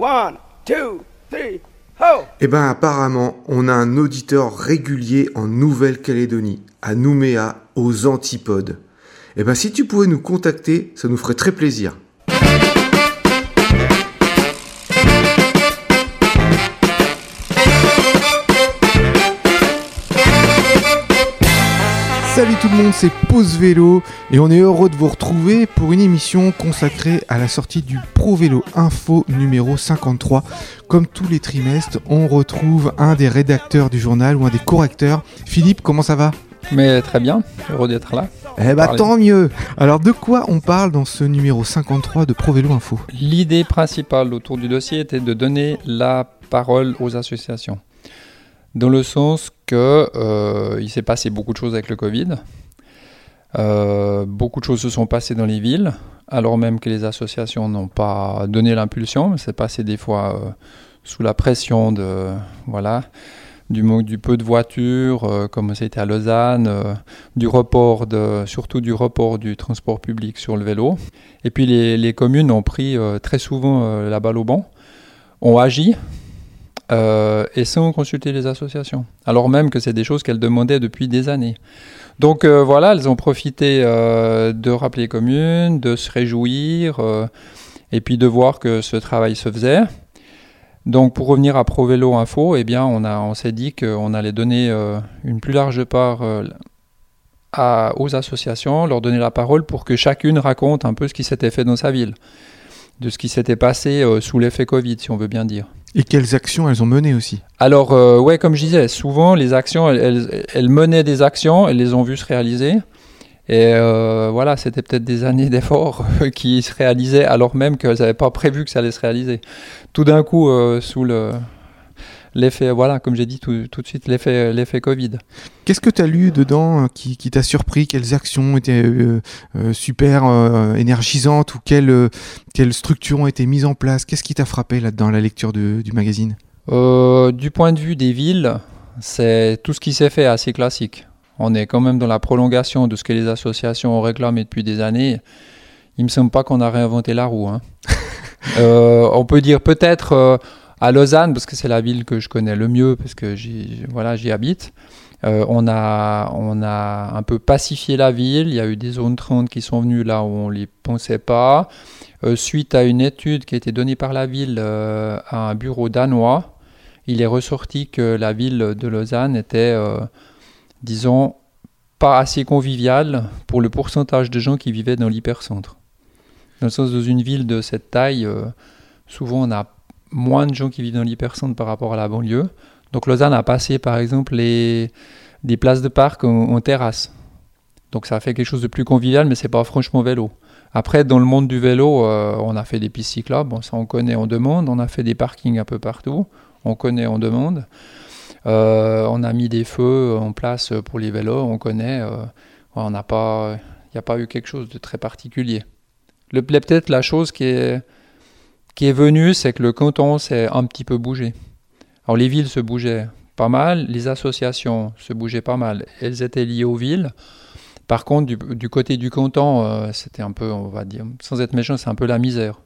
One, two, three, ho! Eh ben apparemment, on a un auditeur régulier en Nouvelle-Calédonie, à Nouméa, aux Antipodes. Eh ben si tu pouvais nous contacter, ça nous ferait très plaisir. Tout le monde, c'est Pause Vélo et on est heureux de vous retrouver pour une émission consacrée à la sortie du Pro Vélo Info numéro 53. Comme tous les trimestres, on retrouve un des rédacteurs du journal ou un des correcteurs. Philippe, comment ça va? Mais très bien, heureux d'être là. Eh bah tant mieux Alors de quoi on parle dans ce numéro 53 de Pro Vélo Info? L'idée principale autour du dossier était de donner la parole aux associations. Dans le sens que euh, il s'est passé beaucoup de choses avec le Covid. Euh, beaucoup de choses se sont passées dans les villes, alors même que les associations n'ont pas donné l'impulsion. C'est passé des fois euh, sous la pression de voilà du, du peu de voitures, comme c'était à Lausanne, du report surtout du report du transport public sur le vélo. Et puis les, les communes ont pris très souvent la balle au banc, ont agi euh, et sans consulter les associations, alors même que c'est des choses qu'elles demandaient depuis des années. Donc euh, voilà, elles ont profité euh, de rappeler les communes, de se réjouir, et puis de voir que ce travail se faisait. Donc pour revenir à Pro Vélo Info, eh bien on, on s'est dit qu'on allait donner une plus large part aux associations, leur donner la parole pour que chacune raconte un peu ce qui s'était fait dans sa ville, de ce qui s'était passé euh, sous l'effet Covid, si on veut bien dire. Et quelles actions elles ont menées aussi Alors, euh, ouais, comme je disais, souvent les actions, elles, menaient des actions, elles les ont vues se réaliser. Et euh, voilà, c'était peut-être des années d'efforts qui se réalisaient alors même qu'elles n'avaient pas prévu que ça allait se réaliser. Tout d'un coup, sous le l'effet, voilà, comme j'ai dit tout, tout de suite, l'effet l'effet Covid. Qu'est-ce que tu as lu dedans euh, qui, qui t'a surpris? Quelles actions étaient euh, euh, super euh, énergisantes ou quelles, quelles structures ont été mises en place? Qu'est-ce qui t'a frappé là-dedans, à la lecture de- du magazine? Du point de vue des villes, c'est tout ce qui s'est fait assez classique. On est quand même dans la prolongation de ce que les associations ont réclamé depuis des années. Il me semble pas qu'on a réinventé la roue. hein. On peut dire peut-être à Lausanne, parce que c'est la ville que je connais le mieux, parce que j'y voilà, habite. Euh, on, a, on a un peu pacifié la ville. Il y a eu des zones 30 qui sont venues là où on ne les pensait pas. Euh, suite à une étude qui a été donnée par la ville euh, à un bureau danois, il est ressorti que la ville de Lausanne était, disons, pas assez conviviale pour le pourcentage de gens qui vivaient dans l'hypercentre. Dans le sens, dans une ville de cette taille, souvent on a moins de gens qui vivent dans l'hypercentre par rapport à la banlieue. Donc Lausanne a passé par exemple les, des places de parc en, terrasse. Donc ça a fait quelque chose de plus convivial, mais c'est pas franchement vélo. Après, dans le monde du vélo, euh, on a fait des pistes cyclables, ça on connaît, on demande. On a fait des parkings un peu partout, on connaît, on demande. Euh, on a mis des feux en place pour les vélos, on connaît. euh, on n'a pas, il n'y a pas eu quelque chose de très particulier. Le, peut-être la chose qui est, qui est venue, c'est que le canton s'est un petit peu bougé. Alors les villes se bougeaient pas mal, les associations se bougeaient pas mal. Elles étaient liées aux villes. Par contre, du, du côté du canton, euh, c'était un peu, on va dire, sans être méchant, c'est un peu la misère.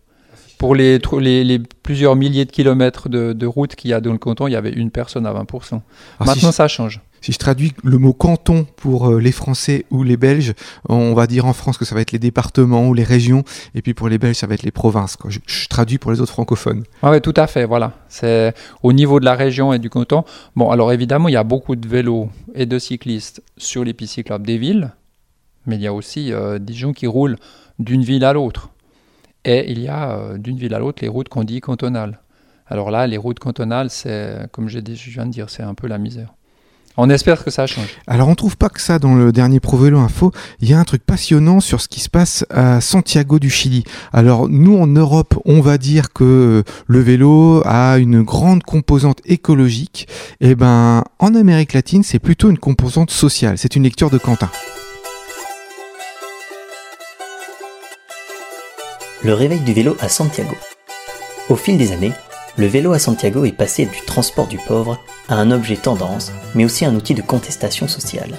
Pour les, les, les plusieurs milliers de kilomètres de, de route qu'il y a dans le canton, il y avait une personne à 20%. Alors, si, Maintenant, ça change. Si je traduis le mot canton pour euh, les Français ou les Belges, on va dire en France que ça va être les départements ou les régions, et puis pour les Belges, ça va être les provinces. Je, traduis pour les autres francophones. Ah ouais, tout à fait, voilà. C'est au niveau de la région et du canton. Bon, alors évidemment, il y a beaucoup de vélos et de cyclistes sur les pistes cyclables des villes, mais il y a aussi euh, des gens qui roulent d'une ville à l'autre. Et il y a euh, d'une ville à l'autre les routes qu'on dit cantonales. Alors là, les routes cantonales, c'est, comme je viens de dire, c'est un peu la misère. On espère que ça change. Alors on trouve pas que ça dans le dernier Pro Vélo Info, il y a un truc passionnant sur ce qui se passe à Santiago du Chili. Alors nous en Europe, on va dire que le vélo a une grande composante écologique, et ben en Amérique latine, c'est plutôt une composante sociale. C'est une lecture de Quentin. Le réveil du vélo à Santiago. Au fil des années, le vélo à Santiago est passé du transport du pauvre à un objet tendance, mais aussi un outil de contestation sociale.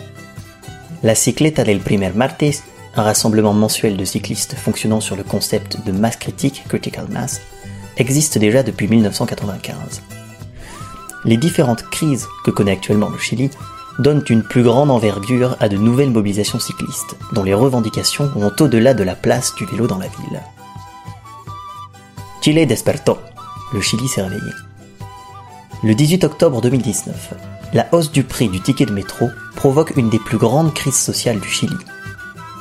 La Cicleta del Primer Martes, un rassemblement mensuel de cyclistes fonctionnant sur le concept de masse critique, critical mass, existe déjà depuis 1995. Les différentes crises que connaît actuellement le Chili donnent une plus grande envergure à de nouvelles mobilisations cyclistes, dont les revendications vont au-delà de la place du vélo dans la ville. Chile despertó. Le Chili s'est réveillé. Le 18 octobre 2019, la hausse du prix du ticket de métro provoque une des plus grandes crises sociales du Chili.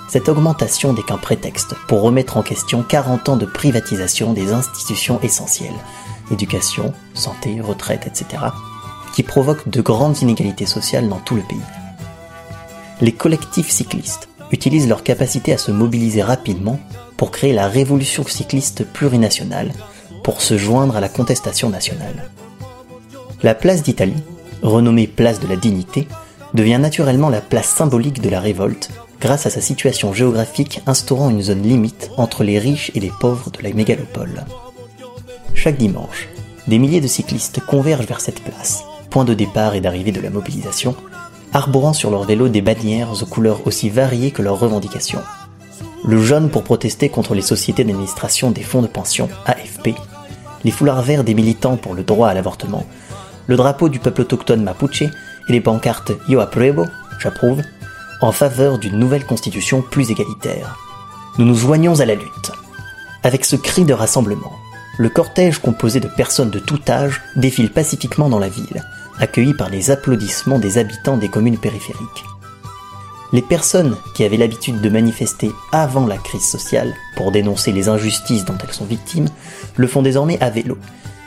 Cette augmentation n'est qu'un prétexte pour remettre en question 40 ans de privatisation des institutions essentielles, éducation, santé, retraite, etc., qui provoquent de grandes inégalités sociales dans tout le pays. Les collectifs cyclistes utilisent leur capacité à se mobiliser rapidement pour créer la révolution cycliste plurinationale, pour se joindre à la contestation nationale. La place d'Italie, renommée place de la dignité, devient naturellement la place symbolique de la révolte grâce à sa situation géographique instaurant une zone limite entre les riches et les pauvres de la mégalopole. Chaque dimanche, des milliers de cyclistes convergent vers cette place, point de départ et d'arrivée de la mobilisation, arborant sur leur vélo des bannières aux couleurs aussi variées que leurs revendications. Le jaune pour protester contre les sociétés d'administration des fonds de pension, AFP, les foulards verts des militants pour le droit à l'avortement, le drapeau du peuple autochtone mapuche et les pancartes Yo apruebo, j'approuve, en faveur d'une nouvelle constitution plus égalitaire. Nous nous joignons à la lutte. Avec ce cri de rassemblement, le cortège composé de personnes de tout âge défile pacifiquement dans la ville, accueilli par les applaudissements des habitants des communes périphériques. Les personnes qui avaient l'habitude de manifester avant la crise sociale pour dénoncer les injustices dont elles sont victimes le font désormais à vélo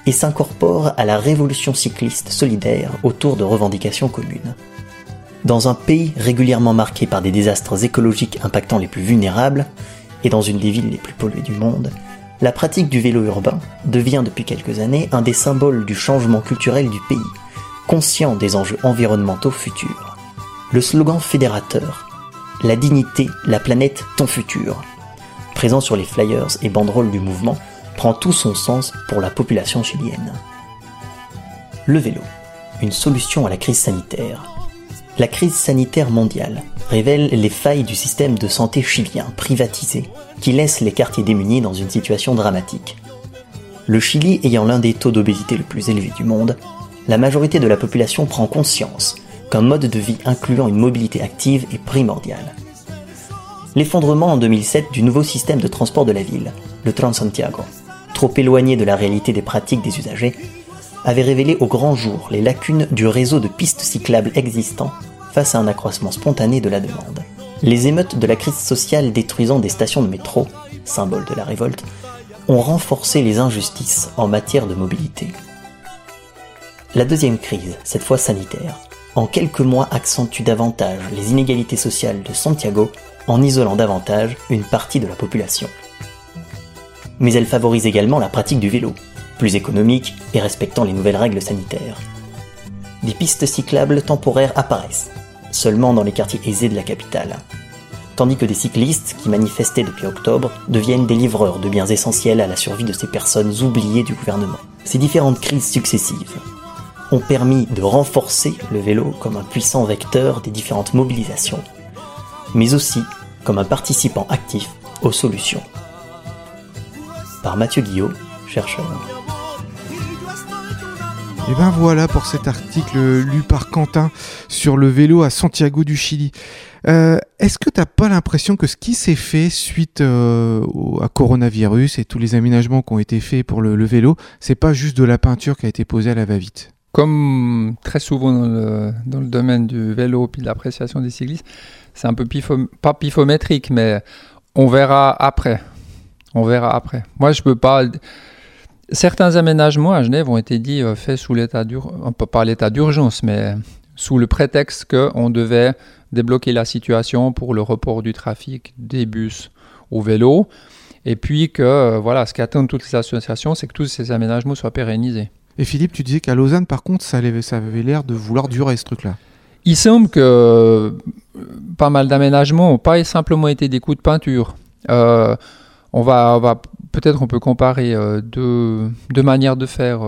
et s'incorporent à la révolution cycliste solidaire autour de revendications communes. Dans un pays régulièrement marqué par des désastres écologiques impactant les plus vulnérables, et dans une des villes les plus polluées du monde, la pratique du vélo urbain devient depuis quelques années un des symboles du changement culturel du pays, conscient des enjeux environnementaux futurs. Le slogan fédérateur La dignité, la planète, ton futur, présent sur les flyers et banderoles du mouvement, prend tout son sens pour la population chilienne. Le vélo, une solution à la crise sanitaire. La crise sanitaire mondiale révèle les failles du système de santé chilien privatisé qui laisse les quartiers démunis dans une situation dramatique. Le Chili ayant l'un des taux d'obésité le plus élevé du monde, la majorité de la population prend conscience qu'un mode de vie incluant une mobilité active est primordial. L'effondrement en 2007 du nouveau système de transport de la ville, le Transantiago, trop éloigné de la réalité des pratiques des usagers, avait révélé au grand jour les lacunes du réseau de pistes cyclables existant face à un accroissement spontané de la demande. Les émeutes de la crise sociale détruisant des stations de métro, symbole de la révolte, ont renforcé les injustices en matière de mobilité. La deuxième crise, cette fois sanitaire, en quelques mois accentue davantage les inégalités sociales de Santiago en isolant davantage une partie de la population mais elle favorise également la pratique du vélo, plus économique et respectant les nouvelles règles sanitaires. Des pistes cyclables temporaires apparaissent, seulement dans les quartiers aisés de la capitale, tandis que des cyclistes qui manifestaient depuis octobre deviennent des livreurs de biens essentiels à la survie de ces personnes oubliées du gouvernement. Ces différentes crises successives ont permis de renforcer le vélo comme un puissant vecteur des différentes mobilisations, mais aussi comme un participant actif aux solutions par Mathieu Guillot, chercheur. Et ben voilà pour cet article lu par Quentin sur le vélo à Santiago du Chili. Euh, Est-ce que tu n'as pas l'impression que ce qui s'est fait suite euh, au, à coronavirus et tous les aménagements qui ont été faits pour le, le vélo, c'est pas juste de la peinture qui a été posée à la va-vite? Comme très souvent dans le, domaine du vélo et de l'appréciation des cyclistes, c'est un peu pas pifométrique, mais on verra après. On verra après. Moi, je peux pas. Certains aménagements à Genève ont été dit euh, faits sous l'état d'urgence, pas l'état d'urgence, mais sous le prétexte qu'on devait débloquer la situation pour le report du trafic des bus au vélo. Et puis que, euh, voilà, ce qu'attendent toutes les associations, c'est que tous ces aménagements soient pérennisés. Et Philippe, tu disais qu'à Lausanne, par contre, ça avait, l'air de vouloir durer ce truc-là. Il semble que euh, pas mal d'aménagements n'ont pas simplement été des coups de peinture. Euh, on va, peut-être on peut comparer euh, deux, manières de faire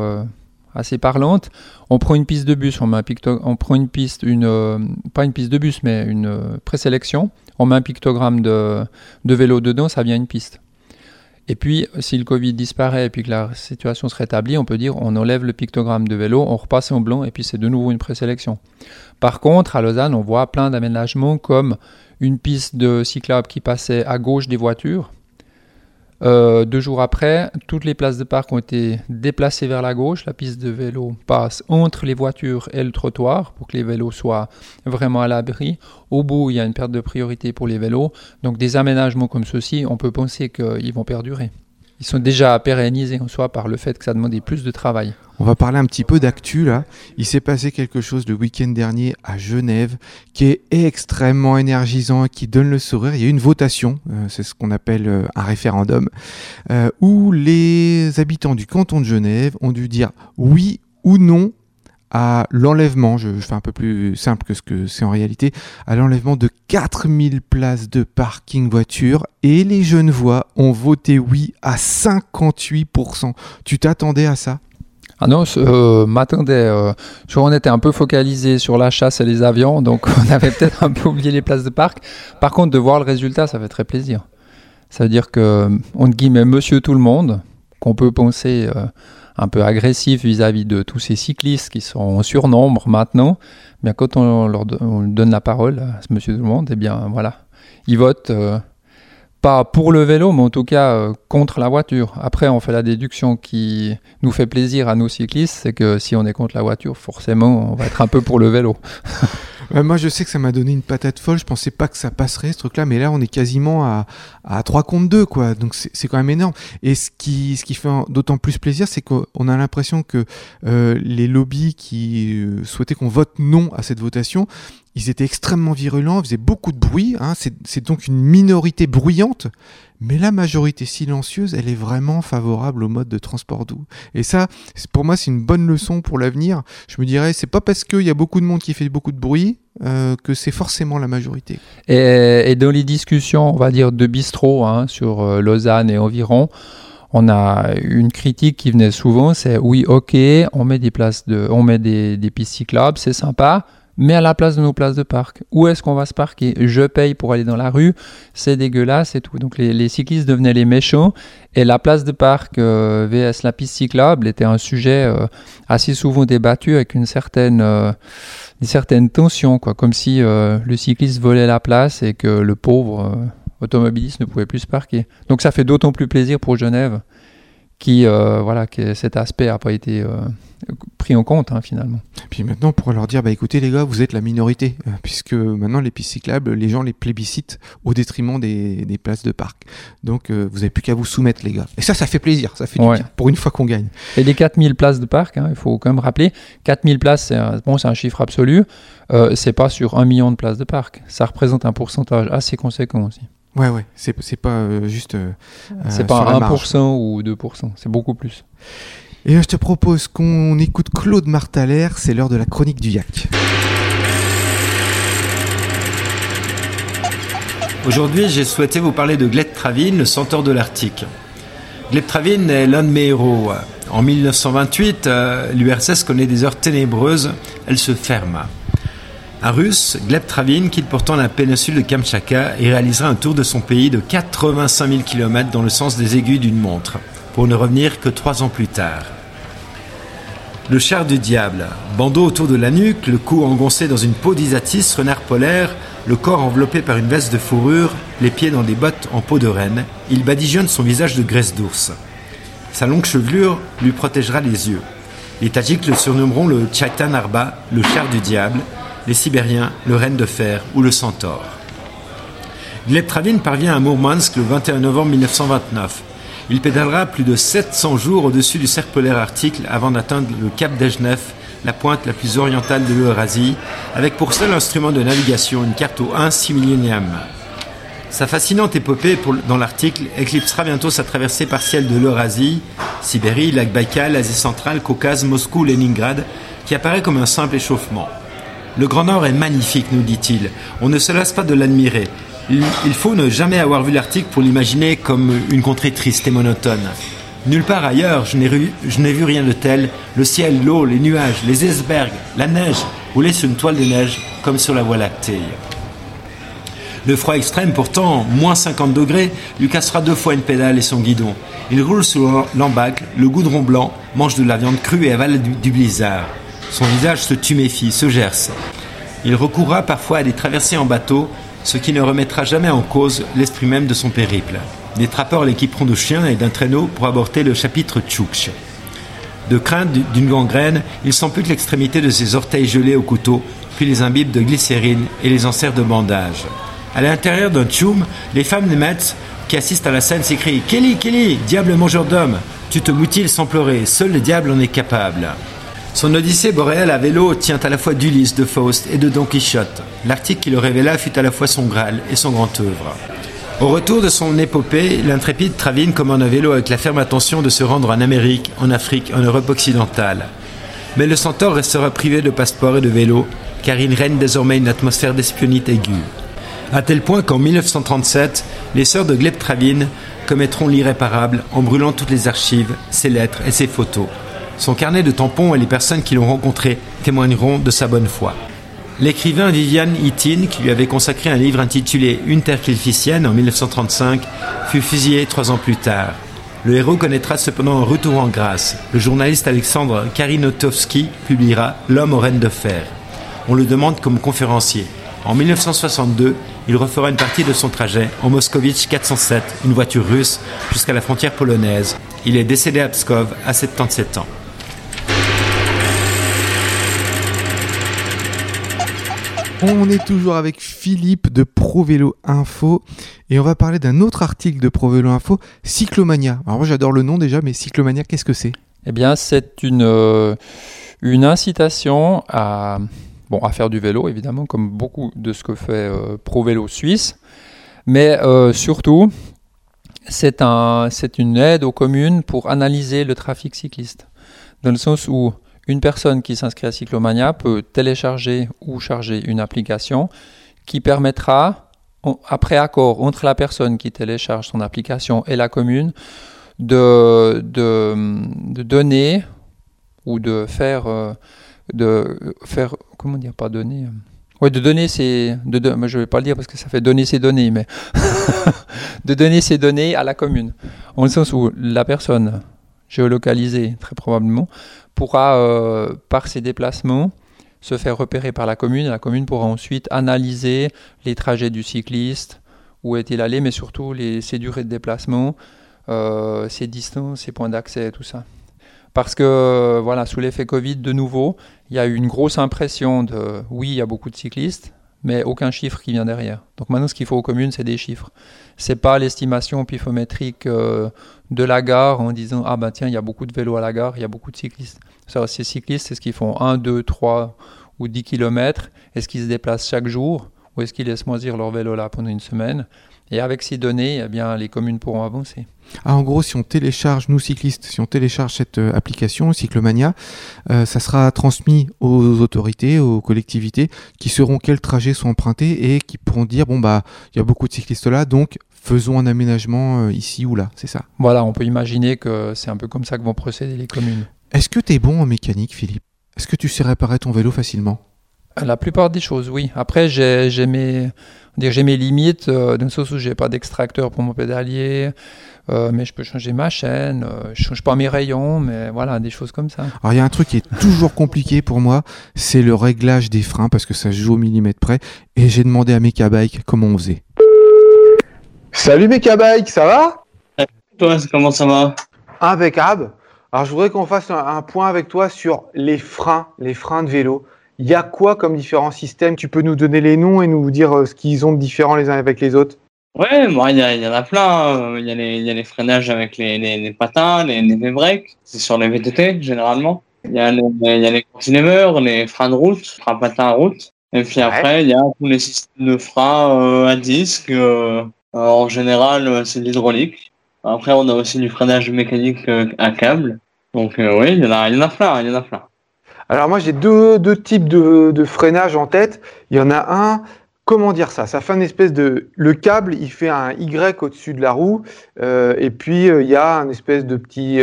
assez parlantes. On prend une piste de bus, on, met un picto on prend une piste, une, pas une piste de bus, mais une présélection. On met un pictogramme de, de vélo dedans, ça vient une piste. Et puis, si le Covid disparaît et puis que la situation se rétablit, on peut dire on enlève le pictogramme de vélo, on repasse en blanc et puis c'est de nouveau une présélection. Par contre, à Lausanne, on voit plein d'aménagements comme une piste de cyclable qui passait à gauche des voitures. Euh, deux jours après, toutes les places de parc ont été déplacées vers la gauche. La piste de vélo passe entre les voitures et le trottoir pour que les vélos soient vraiment à l'abri. Au bout, il y a une perte de priorité pour les vélos. Donc des aménagements comme ceux-ci, on peut penser qu'ils vont perdurer. Ils sont déjà pérennisés en soi par le fait que ça demandait plus de travail. On va parler un petit peu d'actu là. Il s'est passé quelque chose le week-end dernier à Genève qui est extrêmement énergisant et qui donne le sourire. Il y a eu une votation, euh, c'est ce qu'on appelle euh, un référendum, euh, où les habitants du canton de Genève ont dû dire oui ou non à l'enlèvement, je, fais un peu plus simple que ce que c'est en réalité, à l'enlèvement de 4000 places de parking voiture et les Genevois ont voté oui à 58%. Tu t'attendais à ça? Ah non, euh, m'attendais. Euh, on était un peu focalisé sur la chasse et les avions, donc on avait peut-être un peu oublié les places de parc. Par contre, de voir le résultat, ça fait très plaisir. Ça veut dire que, entre guillemets, monsieur tout le monde, qu'on peut penser euh, un peu agressif vis-à-vis de tous ces cyclistes qui sont en surnombre maintenant, eh bien quand on leur donne la parole à ce monsieur tout le monde, eh bien voilà, ils votent euh, pas pour le vélo, mais en tout cas euh, contre la voiture. Après, on fait la déduction qui nous fait plaisir à nos cyclistes, c'est que si on est contre la voiture, forcément, on va être un peu pour le vélo. moi, je sais que ça m'a donné une patate folle. Je pensais pas que ça passerait ce truc-là, mais là, on est quasiment à, à 3 contre 2, quoi. Donc, c'est quand même énorme. Et ce qui, ce qui fait d'autant plus plaisir, c'est qu'on a l'impression que euh, les lobbies qui euh, souhaitaient qu'on vote non à cette votation, ils étaient extrêmement virulents, faisaient beaucoup de bruit. Hein. C'est donc une minorité bruyante, mais la majorité silencieuse, elle est vraiment favorable au mode de transport doux. Et ça, pour moi, c'est une bonne leçon pour l'avenir. Je me dirais, c'est pas parce qu'il y a beaucoup de monde qui fait beaucoup de bruit euh, que c'est forcément la majorité. Et, dans les discussions, on va dire, de bistrot hein, sur euh, Lausanne et environ, on a une critique qui venait souvent, c'est oui, ok, on met des places on met des pistes cyclables, c'est sympa, mais à la place de nos places de parc. Où est-ce qu'on va se parquer? Je paye pour aller dans la rue, c'est dégueulasse et tout. Donc les, cyclistes devenaient les méchants et la place de parc euh, vs la piste cyclable était un sujet euh, assez souvent débattu avec une certaine, euh, une certaine tension, quoi, comme si le cycliste volait la place et que le pauvre automobiliste ne pouvait plus se parquer. Donc ça fait d'autant plus plaisir pour Genève qui, voilà, que cet aspect n'a pas été pris en compte hein, finalement. Puis maintenant, pour leur dire, bah écoutez les gars, vous êtes la minorité, euh, puisque maintenant les pistes cyclables, les gens les plébiscitent au détriment des, des places de parc. Donc euh, vous n'avez plus qu'à vous soumettre les gars. Et ça, ça fait plaisir, ça fait du bien, pour une fois qu'on gagne. Et les 4000 places de parc, hein, il faut quand même rappeler, 4000 places, c'est un, bon, un chiffre absolu, euh, c'est pas sur un million de places de parc, ça représente un pourcentage assez conséquent aussi. Ouais, ouais, c'est pas juste. c'est pas 1% ou 2%, c'est beaucoup plus. Et je te propose qu'on écoute Claude Martaler, c'est l'heure de la chronique du yak. Aujourd'hui, j'ai souhaité vous parler de Gleb Travin, le centaure de l'Arctique. Gleb Travin est l'un de mes héros. En 1928, euh, l'URSS connaît des heures ténébreuses, elle se ferme. Un russe, Gleb Travin quitte pourtant la péninsule de Kamchatka et réalisera un tour de son pays de 85 000 km dans le sens des aiguilles d'une montre pour ne revenir que trois ans plus tard. Le char du diable, bandeau autour de la nuque, le cou engoncé dans une peau d'isatis, renard polaire, le corps enveloppé par une veste de fourrure, les pieds dans des bottes en peau de renne, il badigeonne son visage de graisse d'ours. Sa longue chevelure lui protégera les yeux. Les Tadjiks le surnommeront le Chaitan Arba, le char du diable, les Sibériens le renne de fer ou le centaure. Gleb Travin parvient à Mourmansk le 21 novembre 1929. Il pédalera plus de 700 jours au-dessus du cercle polaire arctique avant d'atteindre le cap d'Ejnev, la pointe la plus orientale de l'Eurasie, avec pour seul instrument de navigation une carte au 1 6 millionième. Sa fascinante épopée dans l'Arctique éclipsera bientôt sa traversée partielle de l'Eurasie, Sibérie, lac Baïkal, Asie centrale, Caucase, Moscou, Leningrad, qui apparaît comme un simple échauffement. Le Grand Nord est magnifique, nous dit-il. On ne se lasse pas de l'admirer. Il faut ne jamais avoir vu l'Arctique pour l'imaginer comme une contrée triste et monotone. Nulle part ailleurs, je n'ai vu rien de tel. Le ciel, l'eau, les nuages, les icebergs, la neige, roulés sur une toile de neige comme sur la voie lactée. Le froid extrême, pourtant, moins 50 degrés, lui cassera deux fois une pédale et son guidon. Il roule sous l'embâcle, le goudron blanc, mange de la viande crue et avale du, du blizzard. Son visage se tuméfie, se gerce. Il recourra parfois à des traversées en bateau, ce qui ne remettra jamais en cause l'esprit même de son périple. Des trappeurs l'équiperont de chiens et d'un traîneau pour aborder le chapitre Tchoukch. De crainte d'une gangrène, il s'ampute l'extrémité de ses orteils gelés au couteau, puis les imbibe de glycérine et les enserre de bandage. À l'intérieur d'un tchoum, les femmes des Metz qui assistent à la scène s'écrient Kelly, Kelly, diable mangeur d'hommes, tu te moutiles sans pleurer, seul le diable en est capable. Son Odyssée boréale à vélo tient à la fois d'Ulysse, de Faust et de Don Quichotte. L'article qui le révéla fut à la fois son Graal et son grand œuvre. Au retour de son épopée, l'intrépide Travine commande un vélo avec la ferme intention de se rendre en Amérique, en Afrique, en Europe occidentale. Mais le centaure restera privé de passeport et de vélo, car il règne désormais une atmosphère d'espionnite aiguë. À tel point qu'en 1937, les sœurs de Gleb Travine commettront l'irréparable en brûlant toutes les archives, ses lettres et ses photos. Son carnet de tampons et les personnes qui l'ont rencontré témoigneront de sa bonne foi. L'écrivain Viviane Itin, qui lui avait consacré un livre intitulé Une terre kilficienne en 1935, fut fusillé trois ans plus tard. Le héros connaîtra cependant un retour en grâce. Le journaliste Alexandre Karinotowski publiera L'homme aux rênes de fer. On le demande comme conférencier. En 1962, il refera une partie de son trajet en Moscovitch 407, une voiture russe, jusqu'à la frontière polonaise. Il est décédé à Pskov à 77 ans. On est toujours avec Philippe de ProVélo Info et on va parler d'un autre article de ProVélo Info, Cyclomania. Alors moi j'adore le nom déjà, mais Cyclomania, qu'est-ce que c'est? Eh bien, c'est une, euh, incitation à, faire du vélo, évidemment, comme beaucoup de ce que fait euh, ProVélo Suisse. Mais euh, surtout, c'est un, une aide aux communes pour analyser le trafic cycliste. Dans le sens où une personne qui s'inscrit à Cyclomania peut télécharger ou charger une application qui permettra, après accord entre la personne qui télécharge son application et la commune, de, de, donner ou de faire, euh, de faire, comment dire, pas donner, euh, ouais, de donner ses, de, je ne vais pas le dire parce que ça fait donner ses données, mais de donner ses données à la commune, en le sens où la personne géolocalisée, très probablement, pourra, euh, par ses déplacements, se faire repérer par la commune. La commune pourra ensuite analyser les trajets du cycliste, où est-il allé, mais surtout les, ses durées de déplacement, euh, ses distances, ses points d'accès, tout ça. Parce que, voilà, sous l'effet Covid, de nouveau, il y a eu une grosse impression de oui, il y a beaucoup de cyclistes, mais aucun chiffre qui vient derrière. Donc maintenant, ce qu'il faut aux communes, c'est des chiffres. C'est pas l'estimation pifométrique euh, de la gare en disant ah ben tiens, il y a beaucoup de vélos à la gare, il y a beaucoup de cyclistes. Ça, ces cyclistes, c'est ce qu'ils font 1, 2, 3 ou 10 km. Est-ce qu'ils se déplacent chaque jour ou est-ce qu'ils laissent moisir leur vélo là pendant une semaine? Et avec ces données, eh bien, les communes pourront avancer. Ah, en gros, si on télécharge, nous cyclistes, si on télécharge cette euh, application, Cyclomania, euh, ça sera transmis aux autorités, aux collectivités, qui sauront quels trajets sont empruntés et qui pourront dire, bon, bah, il y a beaucoup de cyclistes là, donc faisons un aménagement euh, ici ou là, c'est ça. Voilà, on peut imaginer que c'est un peu comme ça que vont procéder les communes. Est-ce que tu es bon en mécanique, Philippe? Est-ce que tu sais réparer ton vélo facilement? La plupart des choses, oui. Après, j'ai mes, mes limites, euh, dans le sens où j'ai pas d'extracteur pour mon pédalier, euh, mais je peux changer ma chaîne, euh, je change pas mes rayons, mais voilà, des choses comme ça. Alors, il y a un truc qui est toujours compliqué pour moi, c'est le réglage des freins, parce que ça joue au millimètre près, et j'ai demandé à Mecabike comment on faisait. Salut Mecabike, ça va? Toi, comment ça va? Impeccable. Alors, je voudrais qu'on fasse un, un, point avec toi sur les freins, les freins de vélo. Il y a quoi comme différents systèmes? Tu peux nous donner les noms et nous dire euh, ce qu'ils ont de différent les uns avec les autres? Ouais, moi, il y, y, en a plein. Il y a les, il y a les freinages avec les, les, les patins, les, les breaks. C'est sur les VTT, généralement. Il y a les, il y a les cantilevers, les freins de route, freins patins à route. Et puis après, ouais. il y a tous les systèmes de freins euh, à disque. Euh, en général, c'est de l'hydraulique. Après, on a aussi du freinage mécanique euh, à câble. Donc oui, il y, en a, il y en a plein, il y en a plein. Alors moi, j'ai deux, deux types de, de, freinage en tête. Il y en a un, comment dire ça? Ça fait une espèce de... Le câble, il fait un Y au-dessus de la roue. Euh, et puis, il y a un espèce de petit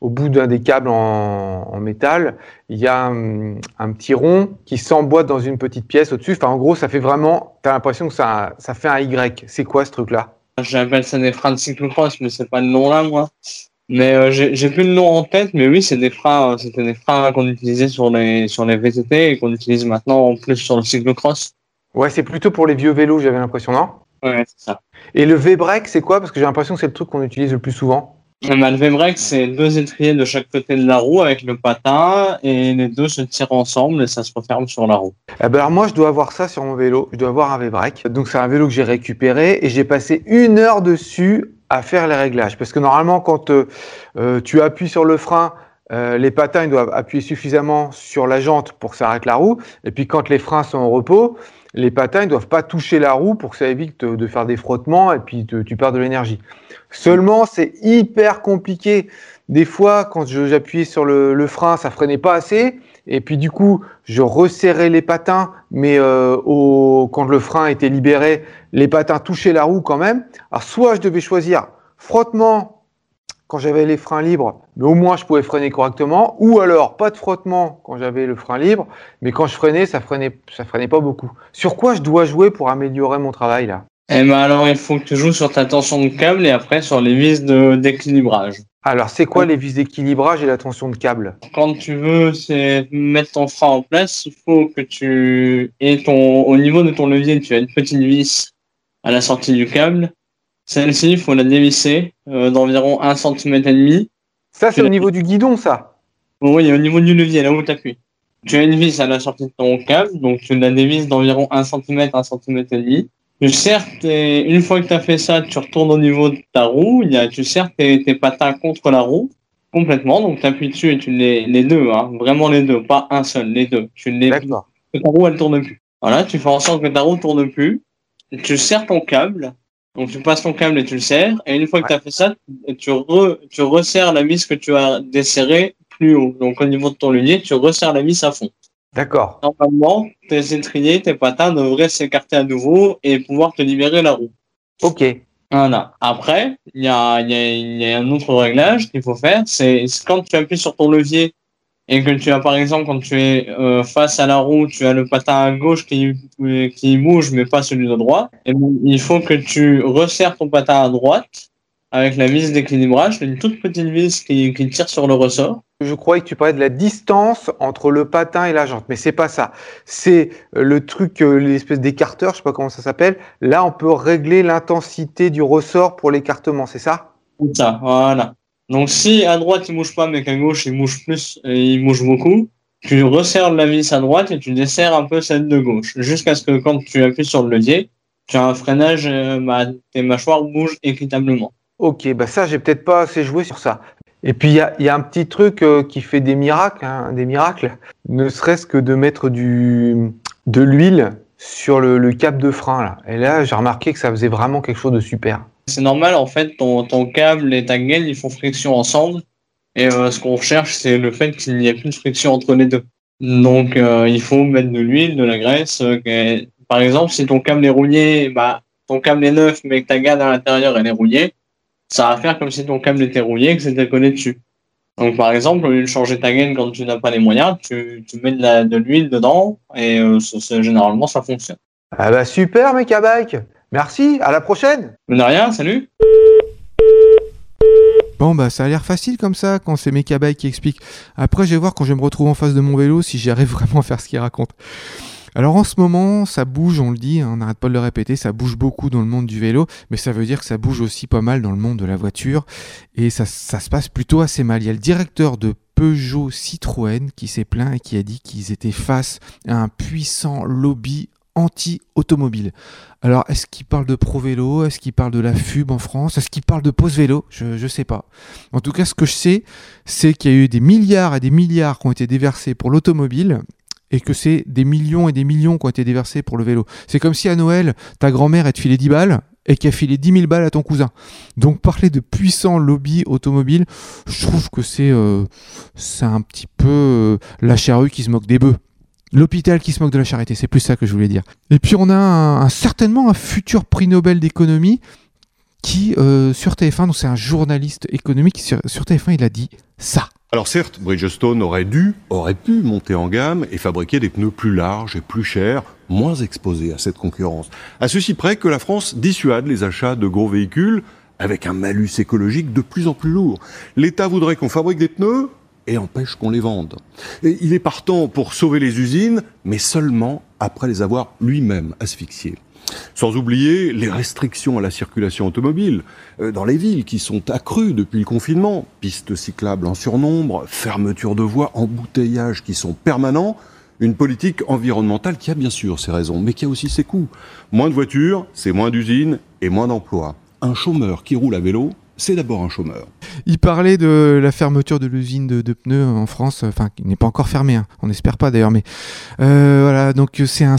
au bout d'un des câbles en, métal, il y a un, petit rond qui s'emboîte dans une petite pièce au-dessus. Enfin, en gros, ça fait vraiment, tu as l'impression que ça, ça fait un Y. C'est quoi ce truc-là? J'appelle ça des freins de cyclocross, mais c'est pas le nom là, moi. Mais euh, j'ai plus le nom en tête, mais oui, c'est des freins, c'était des freins qu'on utilisait sur les sur les VTT et qu'on utilise maintenant en plus sur le cyclocross. Ouais, c'est plutôt pour les vieux vélos, j'avais l'impression, non? Ouais, c'est ça. Et le V-brake, c'est quoi? Parce que j'ai l'impression que c'est le truc qu'on utilise le plus souvent. Bah, le V-brake, c'est deux étriers de chaque côté de la roue avec le patin et les deux se tirent ensemble et ça se referme sur la roue. Eh ben alors moi, je dois avoir ça sur mon vélo. Je dois avoir un V-brake. Donc c'est un vélo que j'ai récupéré et j'ai passé une heure dessus à faire les réglages. Parce que normalement, quand euh, euh, tu appuies sur le frein, euh, les patins doivent appuyer suffisamment sur la jante pour que ça arrête la roue. Et puis quand les freins sont au repos, les patins ne doivent pas toucher la roue pour que ça évite de faire des frottements et puis tu perds de l'énergie. Seulement, c'est hyper compliqué. Des fois, quand j'appuyais sur le, frein, ça freinait pas assez. Et puis du coup, je resserrais les patins, mais euh, quand le frein était libéré, les patins touchaient la roue quand même. Alors soit je devais choisir frottement quand j'avais les freins libres, mais au moins je pouvais freiner correctement, ou alors pas de frottement quand j'avais le frein libre, mais quand je freinais, ça freinait, ça freinait pas beaucoup. Sur quoi je dois jouer pour améliorer mon travail là? Eh ben alors il faut que tu joues sur ta tension de câble et après sur les vis d'équilibrage. Alors c'est quoi les vis d'équilibrage et la tension de câble? Quand tu veux mettre ton frein en place, il faut que tu aies ton au niveau de ton levier, tu as une petite vis à la sortie du câble celle-ci, il faut la dévisser euh, d'environ 1 cm et demi. Ça, c'est au niveau du guidon, ça? Oui, au niveau du levier, là où tu appuies. Tu as une vis à la sortie de ton câble, donc tu la dévisses d'environ 1 cm, 1 cm et demi. Tu serres une fois que tu as fait ça, tu retournes au niveau de ta roue, il y a, tu serres tes, patins contre la roue complètement, donc tu appuies dessus et tu les, les deux, hein, vraiment les deux, pas un seul, les deux. Tu les D'accord. ta roue elle tourne plus. Voilà, tu fais en sorte que ta roue tourne plus. Tu serres ton câble donc tu passes ton câble et tu le serres. Et une fois que tu as fait ça, tu, tu resserres la vis que tu as desserrée plus haut. Donc au niveau de ton levier, tu resserres la vis à fond. D'accord. Normalement, tes étriers, tes patins devraient s'écarter à nouveau et pouvoir te libérer la roue. Ok. Voilà. Après, il y a, y a un autre réglage qu'il faut faire. C'est quand tu appuies sur ton levier et que tu as par exemple quand tu es euh, face à la roue, tu as le patin à gauche qui, qui bouge mais pas celui de droite, et il faut que tu resserres ton patin à droite avec la vis d'équilibrage, une toute petite vis qui, qui, tire sur le ressort. Je croyais que tu parlais de la distance entre le patin et la jante, mais c'est pas ça. C'est euh, le truc, euh, l'espèce d'écarteur, je sais pas comment ça s'appelle. Là, on peut régler l'intensité du ressort pour l'écartement, c'est ça? C'est ça, voilà. Donc si à droite il bouge pas mais qu'à gauche il bouge plus et il bouge beaucoup, tu resserres la vis à droite et tu desserres un peu celle de gauche jusqu'à ce que quand tu appuies sur le levier, tu as un freinage, euh, bah, tes mâchoires bougent équitablement. Ok, bah ça j'ai peut-être pas assez joué sur ça. Et puis il y a, un petit truc euh, qui fait des miracles, hein, des miracles, ne serait-ce que de mettre du de l'huile sur le, le cap de frein là. Et là j'ai remarqué que ça faisait vraiment quelque chose de super. C'est normal, en fait, ton, ton câble et ta gaine, ils font friction ensemble. Et euh, ce qu'on recherche, c'est le fait qu'il n'y ait plus de friction entre les deux. Donc, euh, il faut mettre de l'huile, de la graisse. Par exemple, si ton câble est rouillé, bah, ton câble est neuf, mais que ta gaine à l'intérieur, elle est rouillée, ça va faire comme si ton câble était rouillé et que c'était collé dessus. Donc, par exemple, au lieu de changer ta gaine quand tu n'as pas les moyens, tu, tu mets de l'huile dedans et généralement, ça fonctionne. Ah bah super, mec à bike Merci, à la prochaine. De rien, salut. Bon bah ça a l'air facile comme ça quand c'est Mekabai qui explique. Après je vais voir quand je vais me retrouver en face de mon vélo si j'arrive vraiment à faire ce qu'il raconte. Alors en ce moment, ça bouge, on le dit, hein, on n'arrête pas de le répéter, ça bouge beaucoup dans le monde du vélo, mais ça veut dire que ça bouge aussi pas mal dans le monde de la voiture, et ça, ça se passe plutôt assez mal. Il y a le directeur de Peugeot Citroën qui s'est plaint et qui a dit qu'ils étaient face à un puissant lobby anti-automobile. Alors, est-ce qu'il parle de Pro Vélo? Est-ce qu'il parle de la FUB en France? Est-ce qu'il parle de Pause Vélo? Je ne sais pas. En tout cas, ce que je sais, c'est qu'il y a eu des milliards et des milliards qui ont été déversés pour l'automobile et que c'est des millions et des millions qui ont été déversés pour le vélo. C'est comme si à Noël, ta grand-mère, elle te filait 10 balles et qu'elle filé 10 000 balles à ton cousin. Donc parler de puissant lobby automobile, je trouve que c'est euh, un petit peu euh, la charrue qui se moque des bœufs. L'hôpital qui se moque de la charité, c'est plus ça que je voulais dire. Et puis on a certainement un futur prix Nobel d'économie qui, euh, sur TF1, donc c'est un journaliste économique, sur, sur TF1, il a dit ça. Alors certes, Bridgestone aurait dû, aurait pu monter en gamme et fabriquer des pneus plus larges et plus chers, moins exposés à cette concurrence. À ceci près que la France dissuade les achats de gros véhicules avec un malus écologique de plus en plus lourd. L'État voudrait qu'on fabrique des pneus et empêche qu'on les vende. Il est partant pour sauver les usines, mais seulement après les avoir lui-même asphyxiées. Sans oublier les restrictions à la circulation automobile euh, dans les villes qui sont accrues depuis le confinement. Pistes cyclables en surnombre, fermeture de voies, embouteillages qui sont permanents. Une politique environnementale qui a bien sûr ses raisons, mais qui a aussi ses coûts. Moins de voitures, c'est moins d'usines et moins d'emplois. Un chômeur qui roule à vélo, c'est d'abord un chômeur. Il parlait de la fermeture de l'usine de, pneus en France, enfin qui n'est pas encore fermée, hein. on n'espère pas d'ailleurs, mais euh, voilà, donc c'est un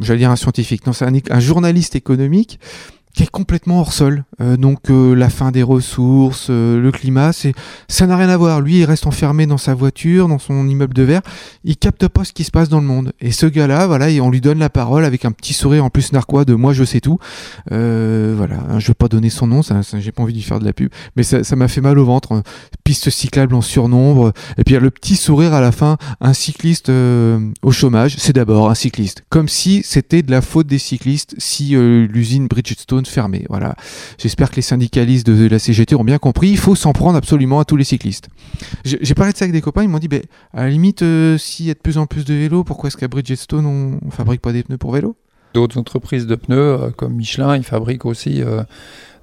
j'allais dire un scientifique, non, c'est un, un, journaliste économique qui est complètement hors sol. Euh, donc euh, la fin des ressources, euh, le climat, c'est ça n'a rien à voir. Lui, il reste enfermé dans sa voiture, dans son immeuble de verre. Il capte pas ce qui se passe dans le monde. Et ce gars-là, voilà, on lui donne la parole avec un petit sourire en plus narquois de moi je sais tout. Voilà, je vais pas donner son nom, ça, j'ai pas envie d'y faire de la pub, mais ça, ça m'a fait mal au ventre. Piste cyclable en surnombre, et puis le petit sourire à la fin, un cycliste au chômage, c'est d'abord un cycliste. Comme si c'était de la faute des cyclistes si l'usine Bridgestone fermée. Voilà. J'espère que les syndicalistes de la CGT ont bien compris. Il faut s'en prendre absolument à tous les cyclistes. J'ai parlé de ça avec des copains. Ils m'ont dit, bah, à la limite, euh, s'il y a de plus en plus de vélos, pourquoi est-ce qu'à Bridgestone on, on fabrique pas des pneus pour vélo? D'autres entreprises de pneus, euh, comme Michelin, ils fabriquent aussi euh,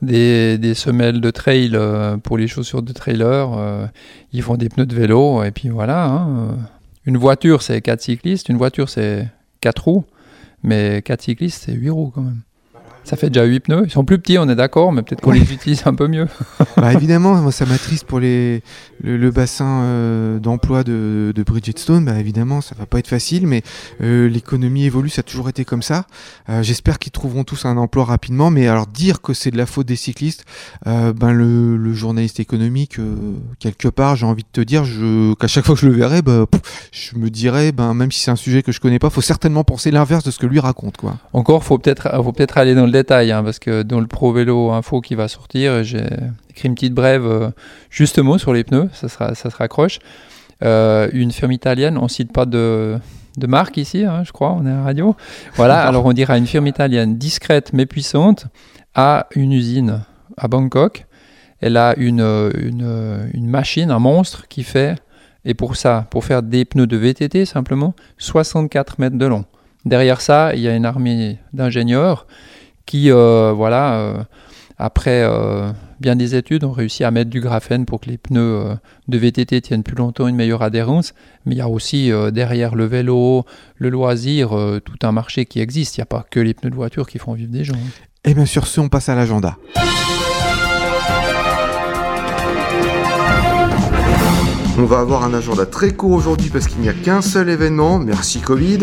des, semelles de trail pour les chaussures de trailer. Ils font des pneus de vélo. Et puis voilà. Hein. Une voiture, c'est 4 cyclistes. Une voiture, c'est 4 roues. Mais 4 cyclistes, c'est 8 roues quand même. Ça fait déjà 8 pneus. Ils sont plus petits, on est d'accord, mais peut-être qu'on Ouais. les utilise un peu mieux. bah évidemment, moi ça m'attriste pour les, le, le bassin euh, d'emploi de, de Bridgestone. Bah évidemment, ça va pas être facile, mais euh, l'économie évolue, ça a toujours été comme ça. Euh, J'espère qu'ils trouveront tous un emploi rapidement. Mais alors dire que c'est de la faute des cyclistes, ben le, le journaliste économique, quelque part, j'ai envie de te dire, qu'à chaque fois que je le verrai, bah, pff, je me dirais, ben même si c'est un sujet que je connais pas, faut certainement penser l'inverse de ce que lui raconte, quoi. Encore, faut peut-être faut peut-être aller dans le détail, hein, parce que dans le Pro Vélo Info qui va sortir, j'ai écrit une petite brève euh, justement sur les pneus, ça, sera, ça se raccroche. Euh, une firme italienne, on cite pas de, de marque ici, hein, je crois, on est à la radio. Voilà, alors on dira une firme italienne discrète mais puissante a une usine à Bangkok. Elle a une, une, une machine, un monstre qui fait, et pour ça, pour faire des pneus de VTT simplement, 64 mètres de long. Derrière ça, il y a une armée d'ingénieurs qui, euh, voilà, euh, après euh, bien des études, ont réussi à mettre du graphène pour que les pneus de VTT tiennent plus longtemps, une meilleure adhérence. Mais il y a aussi derrière le vélo, le loisir, tout un marché qui existe. Il n'y a pas que les pneus de voiture qui font vivre des gens. Et bien sur ce, on passe à l'agenda. On va avoir un agenda très court aujourd'hui parce qu'il n'y a qu'un seul événement, merci Covid.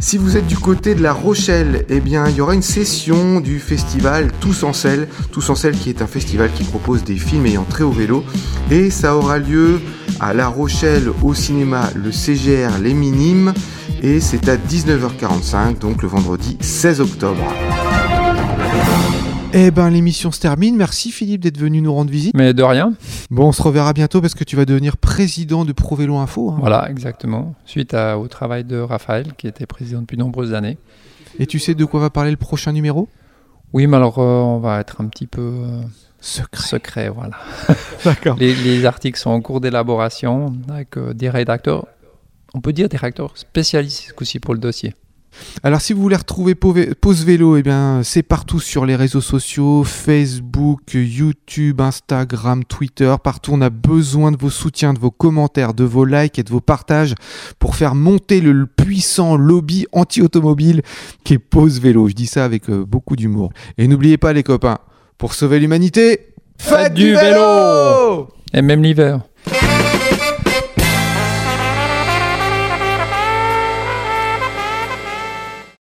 Si vous êtes du côté de La Rochelle, eh bien il y aura une session du festival Tous en selle, Tous en selle qui est un festival qui propose des films ayant trait au vélo et ça aura lieu à La Rochelle au cinéma le CGR Les Minimes et c'est à 19h45 donc le vendredi 16 octobre. Eh ben l'émission se termine. Merci Philippe d'être venu nous rendre visite. Mais de rien. Bon, on se reverra bientôt parce que tu vas devenir président de Pro Vélo Info. hein. Voilà, exactement. Suite à- au travail de Raphaël, qui était président depuis de nombreuses années. Et tu sais de quoi va parler le prochain numéro? Oui, mais alors euh, on va être un petit peu euh, Secret. secret, voilà. D'accord. Les, les articles sont en cours d'élaboration avec euh, des rédacteurs, on peut dire des rédacteurs spécialistes ce coup-ci pour le dossier. Alors si vous voulez retrouver Pau- Pause Vélo, eh bien c'est partout sur les réseaux sociaux, Facebook, YouTube, Instagram, Twitter, partout on a besoin de vos soutiens, de vos commentaires, de vos likes et de vos partages pour faire monter le puissant lobby anti-automobile qui est Pause Vélo. Je dis ça avec euh, beaucoup d'humour. Et n'oubliez pas les copains, pour sauver l'humanité, faites, Faites du vélo vélo Et même l'hiver.